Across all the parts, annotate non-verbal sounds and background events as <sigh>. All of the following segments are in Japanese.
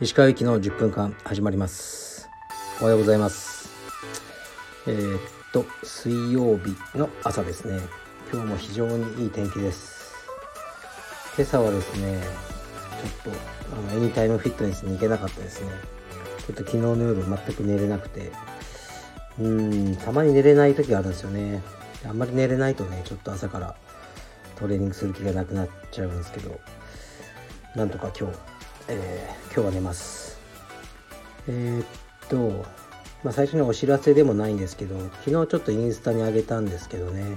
石川行きの10分間始まります。おはようございます。えー、っと水曜日の朝ですね。今日も非常にいい天気です。今朝はですねちょっとあのエニタイムフィットネスに行けなかったですね。ちょっと昨日の夜全く寝れなくて。うんたまに寝れない時があるんですよね。あんまり寝れないとねちょっと朝からトレーニングする気がなくなっちゃうんですけどなんとか今日、えー、今日は寝ます。えー、っと、まあ、最初にお知らせでもないんですけど昨日ちょっとインスタに上げたんですけどね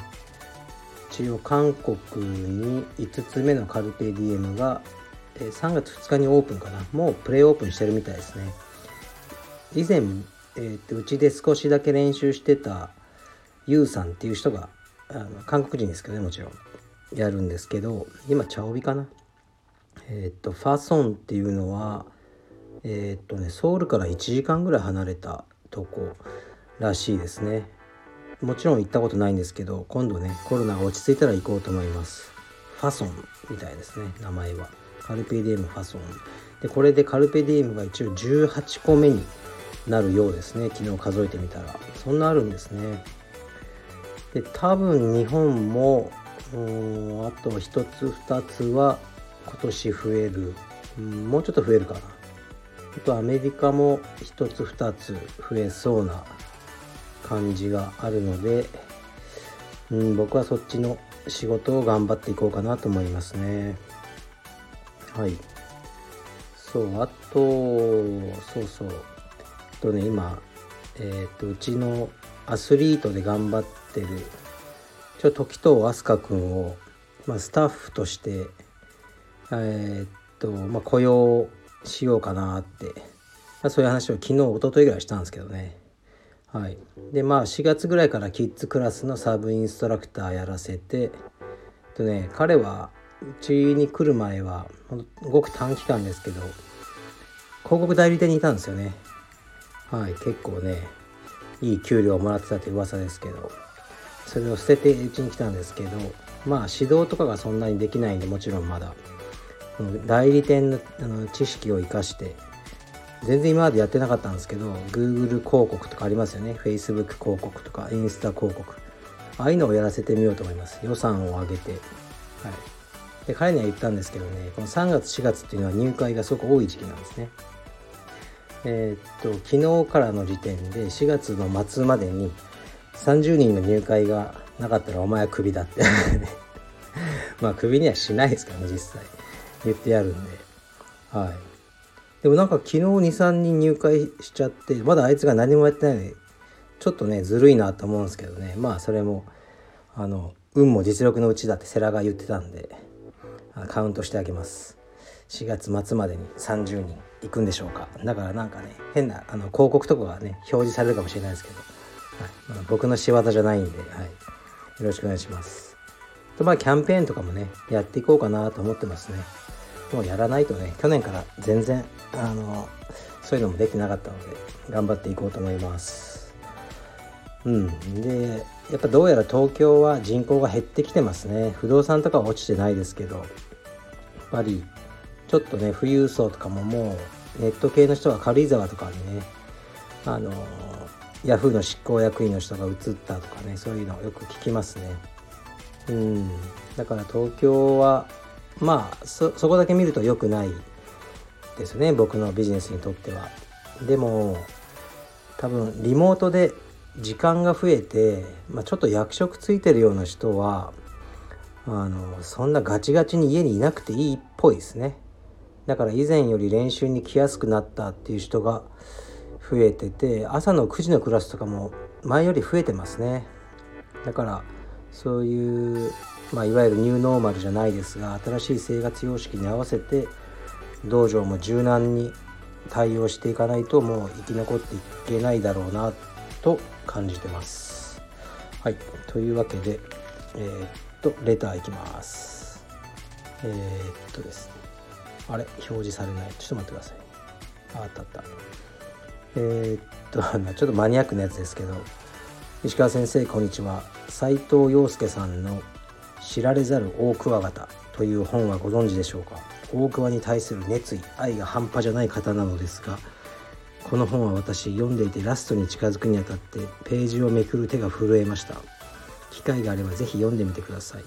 一応韓国に5つ目のカルペディエムが3月2日にオープンかなもうプレイオープンしてるみたいですね。以前、えー、とうちで少しだけ練習してたユウさんっていう人があの韓国人ですけどねもちろん。やるんですけど今茶帯かな。えっ、とファソンっていうのはえっ、とねソウルから1時間ぐらい離れたとこらしいですね。もちろん行ったことないんですけど今度ねコロナが落ち着いたら行こうと思います。ファソンみたいですね名前は。カルペディエムファソン。でこれでカルペディエムが一応18個目になるようですね昨日数えてみたら。そんなあるんですね。で多分日本もあと1つ2つは今年増える、うん、もうちょっと増えるかな。あとアメリカも1つ2つ増えそうな感じがあるので、うん、僕はそっちの仕事を頑張っていこうかなと思いますね。はい。そうあとそうそう。とね今えっ、ー、とうちのアスリートで頑張っててる。ちょ時藤飛鳥君を、まあ、スタッフとしてえー、っと、まあ、雇用しようかなって、まあ、そういう話を昨日一昨日ぐらいしたんですけどね。はい。でまあ4月ぐらいからキッズクラスのサブインストラクターやらせてとね彼はうちに来る前はごく短期間ですけど広告代理店にいたんですよね。はい。結構ねいい給料をもらってたって噂ですけど。それを捨ててうちに来たんですけどまあ指導とかがそんなにできないんでもちろんまだ。代理店のあの知識を生かして全然今までやってなかったんですけど Google 広告とかありますよね。Facebook 広告とかインスタ広告。ああいうのをやらせてみようと思います。予算を上げて。はい。で彼には言ったんですけどねこの3月4月っていうのは入会がすごく多い時期なんですね。えー、っと昨日からの時点で4月の末までに30人の入会がなかったらお前はクビだって。<laughs> まあクビにはしないですからね実際。言ってやるんで。はい。でもなんか昨日23人入会しちゃってまだあいつが何もやってないのでちょっとねずるいなと思うんですけどね。まあそれもあの運も実力のうちだって世良が言ってたんでカウントしてあげます。4月末までに30人行くんでしょうか。だからなんかね変なあの広告とかがね表示されるかもしれないですけど、はいまあ、僕の仕業じゃないんで、はい、よろしくお願いします。とまあキャンペーンとかもねやっていこうかなと思ってますね。もうやらないとね去年から全然あのそういうのもできなかったので頑張っていこうと思います。うん。でやっぱどうやら東京は人口が減ってきてますね。不動産とかは落ちてないですけどやっぱりちょっとね富裕層とかももうネット系の人は軽井沢とかにねあのヤフーの執行役員の人が移ったとかねそういうのをよく聞きますね。うん。だから東京はまあそこだけ見ると良くないですね僕のビジネスにとっては。でも多分リモートで時間が増えて、まあ、ちょっと役職ついてるような人はあのそんなガチガチに家にいなくていいっぽいですね。だから以前より練習に来やすくなったっていう人が増えてて朝の9時のクラスとかも前より増えてますねだからそういう、まあ、いわゆるニューノーマルじゃないですが新しい生活様式に合わせて道場も柔軟に対応していかないともう生き残っていけないだろうなと感じてます。はいというわけでえー、っとレターいきます。えー、っとですねあれ？表示されないちょっと待ってください。ああったあった。えー、っとちょっとマニアックなやつですけど石川先生こんにちは。斉藤陽介さんの知られざる大クワガタ」という本はご存知でしょうか？大桑に対する熱意愛が半端じゃない方なのですがこの本は私読んでいてラストに近づくにあたってページをめくる手が震えました。機会があれば是非読んでみてください。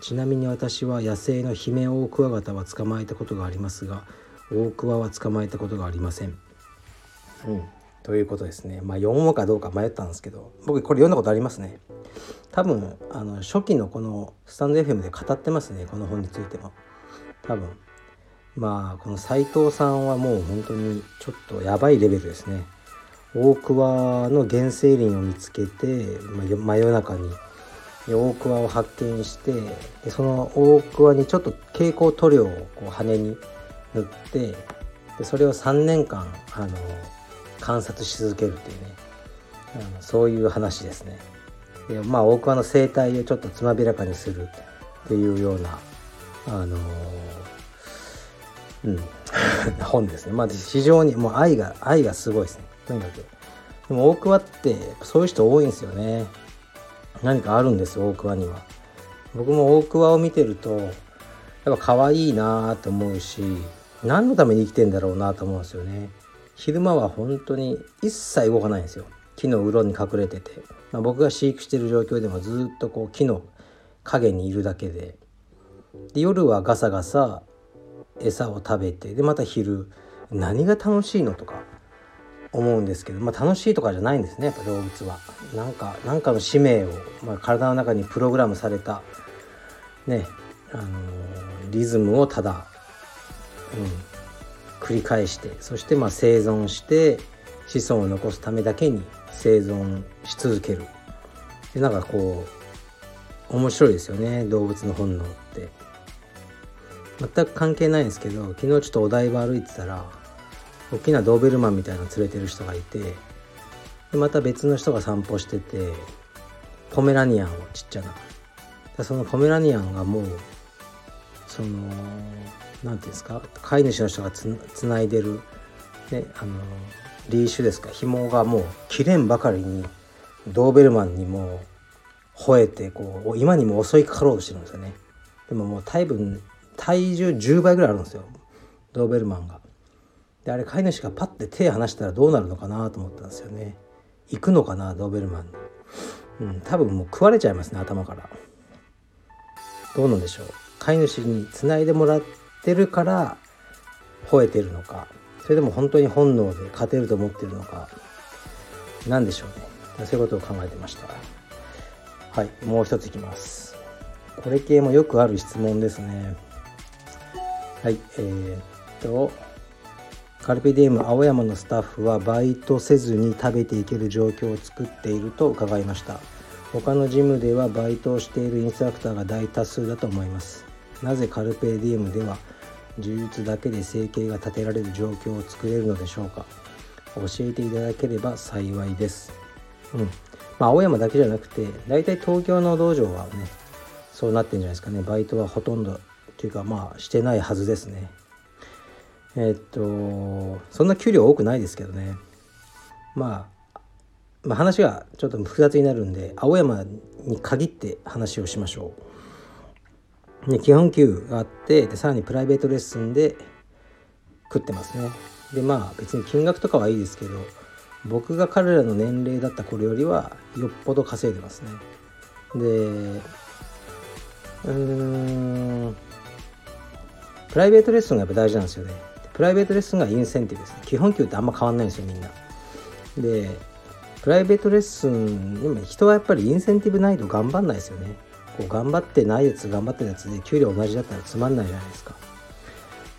ちなみに私は野生のヒメオオクワガタは捕まえたことがありますが大桑は捕まえたことがありません。うん。ということですね。まあ読もうかどうか迷ったんですけど僕これ読んだことありますね。多分あの初期のこのスタンド FM で語ってますねこの本についても。多分。まあこの斉藤さんはもう本当にちょっとやばいレベルですね。大桑の原生林を見つけて、まあ、真夜中に大桑を発見してでその大桑にちょっと蛍光塗料をこう羽に塗ってでそれを3年間あの観察し続けるっていうねあのそういう話ですね。でまあ大桑の生態をちょっとつまびらかにするっていうようなあのうん <laughs> 本ですね。まあ非常にもう愛が愛がすごいですね。とにかく。でも大桑ってそういう人多いんですよね。何かあるんですよ大桑には。僕も大桑を見てるとやっぱ可愛いなと思うし何のために生きてんだろうなと思うんですよね。昼間は本当に一切動かないんですよ。木の裏に隠れてて、まあ、僕が飼育してる状況でもずっとこう木の影にいるだけで。で夜はガサガサ餌を食べて。でまた昼。何が楽しいのとか思うんですけど、まあ、楽しいとかじゃないんですね。やっぱ動物は。なんかなんかの使命を、まあ、体の中にプログラムされた。ね。あのー、リズムをただ、うん、繰り返してそしてまあ生存して子孫を残すためだけに生存し続ける。でなんかこう面白いですよね。動物の本能って。全く関係ないんですけど昨日ちょっとお台場歩いてたら大きなドーベルマンみたいなの連れてる人がいてでまた別の人が散歩しててポメラニアンをちっちゃな。そのポメラニアンがもうその何て言うんですか？飼い主の人がつつないでる、ね、あのリーシュですか？紐がもう切れんばかりにドーベルマンにも吠えてこう今にも襲いかかろうとしてるんですよねでももう体分体重10倍ぐらいあるんですよドーベルマンが。であれ飼い主がパッて手離したらどうなるのかなと思ったんですよね。行くのかなドーベルマンに。うん、多分もう食われちゃいますね頭から。どうなんでしょう飼い主につないでもらってるから吠えてるのか。それでも本当に本能で勝てると思ってるのか。何でしょうね。そういうことを考えてました。はいもう一ついきます。これ系もよくある質問ですね。はいえー、っとカルペディエム青山のスタッフはバイトせずに食べていける状況を作っていると伺いました。他のジムではバイトをしているインストラクターが大多数だと思います。なぜカルペディエムでは柔術だけで生計が立てられる状況を作れるのでしょうか。教えていただければ幸いです。うん。まあ青山だけじゃなくて大体東京の道場はねそうなってんじゃないですかね。バイトはほとんどっていうかまあしてないはずですね。えー、っとそんな給料多くないですけどね。まあまあ話がちょっと複雑になるんで青山に限って話をしましょう、ね、基本給があってでさらにプライベートレッスンで食ってますね。でまあ別に金額とかはいいですけど僕が彼らの年齢だった頃よりはよっぽど稼いでますね。でうーんプライベートレッスンがやっぱ大事なんですよね。プライベートレッスンがインセンティブですね。基本給ってあんま変わんないんですよみんな。でプライベートレッスン今人はやっぱりインセンティブないと頑張んないですよね。こう頑張ってないやつ頑張ってるやつで給料同じだったらつまんないじゃないですか。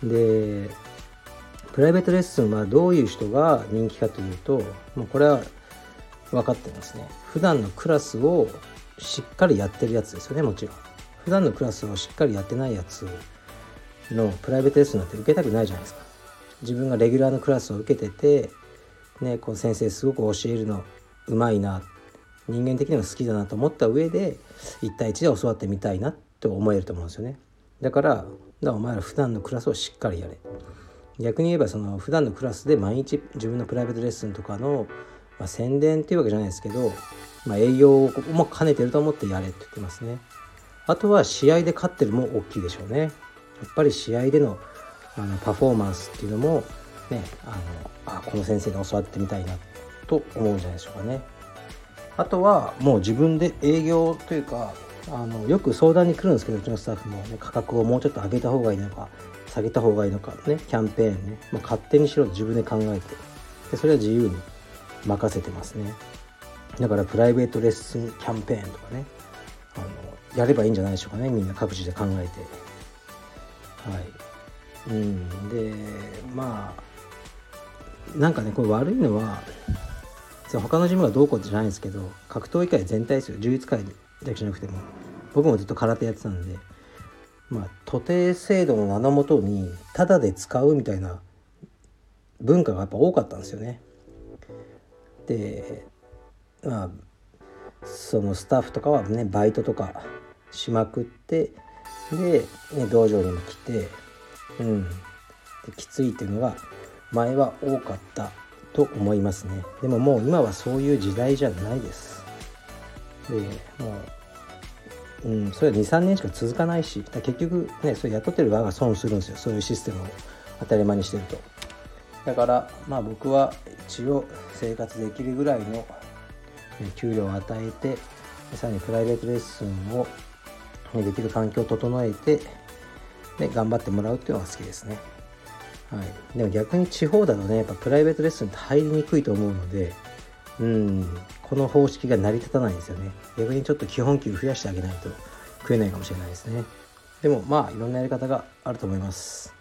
でプライベートレッスンはどういう人が人気かというともうこれは分かってますね。普段のクラスをしっかりやってるやつですよねもちろん。普段のクラスをしっかりやってないやつのプライベートレッスンなんて受けたくないじゃないですか。自分がレギュラーのクラスを受けてて、ね、こう先生すごく教えるのうまいな人間的にも好きだなと思った上で1対1で教わってみたいなって思えると思うんですよね。だからだお前ら普段のクラスをしっかりやれ。逆に言えばその普段のクラスで毎日自分のプライベートレッスンとかの、まあ、宣伝っていうわけじゃないですけど、まあ、営業も兼ねてると思ってやれって言ってますね。あとは試合で勝ってるも大きいでしょうね。やっぱり試合でのあのパフォーマンスっていうのもねあのあこの先生に教わってみたいなと思うんじゃないでしょうかね。あとはもう自分で営業というかあのよく相談に来るんですけどうちのスタッフも、ね、価格をもうちょっと上げた方がいいのか下げた方がいいのかねキャンペーンね、まあ、勝手にしろと自分で考えて。でそれは自由に任せてますね。だからプライベートレッスンキャンペーンとかね。あのやればいいんじゃないでしょうかね。みんな各自で考えて。はい。うん。でまあなんかねこれ悪いのは他のジムがどうこうじゃないんですけど格闘技界全体ですよ。柔術界だけじゃなくても。僕もずっと空手やってたんで。まあ徒弟制度の名のもとにタダで使うみたいな文化がやっぱ多かったんですよね。でまあそのスタッフとかはねバイトとかしまくってで、ね、道場にも来てうん。できついっていうのが前は多かった。と思いますね。でももう今はそういう時代じゃないです。でもう、うん、それは23年しか続かないし結局ねそれ雇ってる側が損するんですよ。そういうシステムを当たり前にしてると。だからまあ僕は一応生活できるぐらいの給料を与えてさらにプライベートレッスンをできる環境を整えてで頑張ってもらうっていうのが好きですね。はい、でも逆に地方だとねやっぱプライベートレッスンって入りにくいと思うのでうんこの方式が成り立たないんですよね。逆にちょっと基本給増やしてあげないと食えないかもしれないですね。でもまあいろんなやり方があると思います。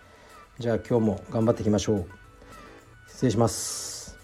じゃあ今日も頑張っていきましょう。失礼します。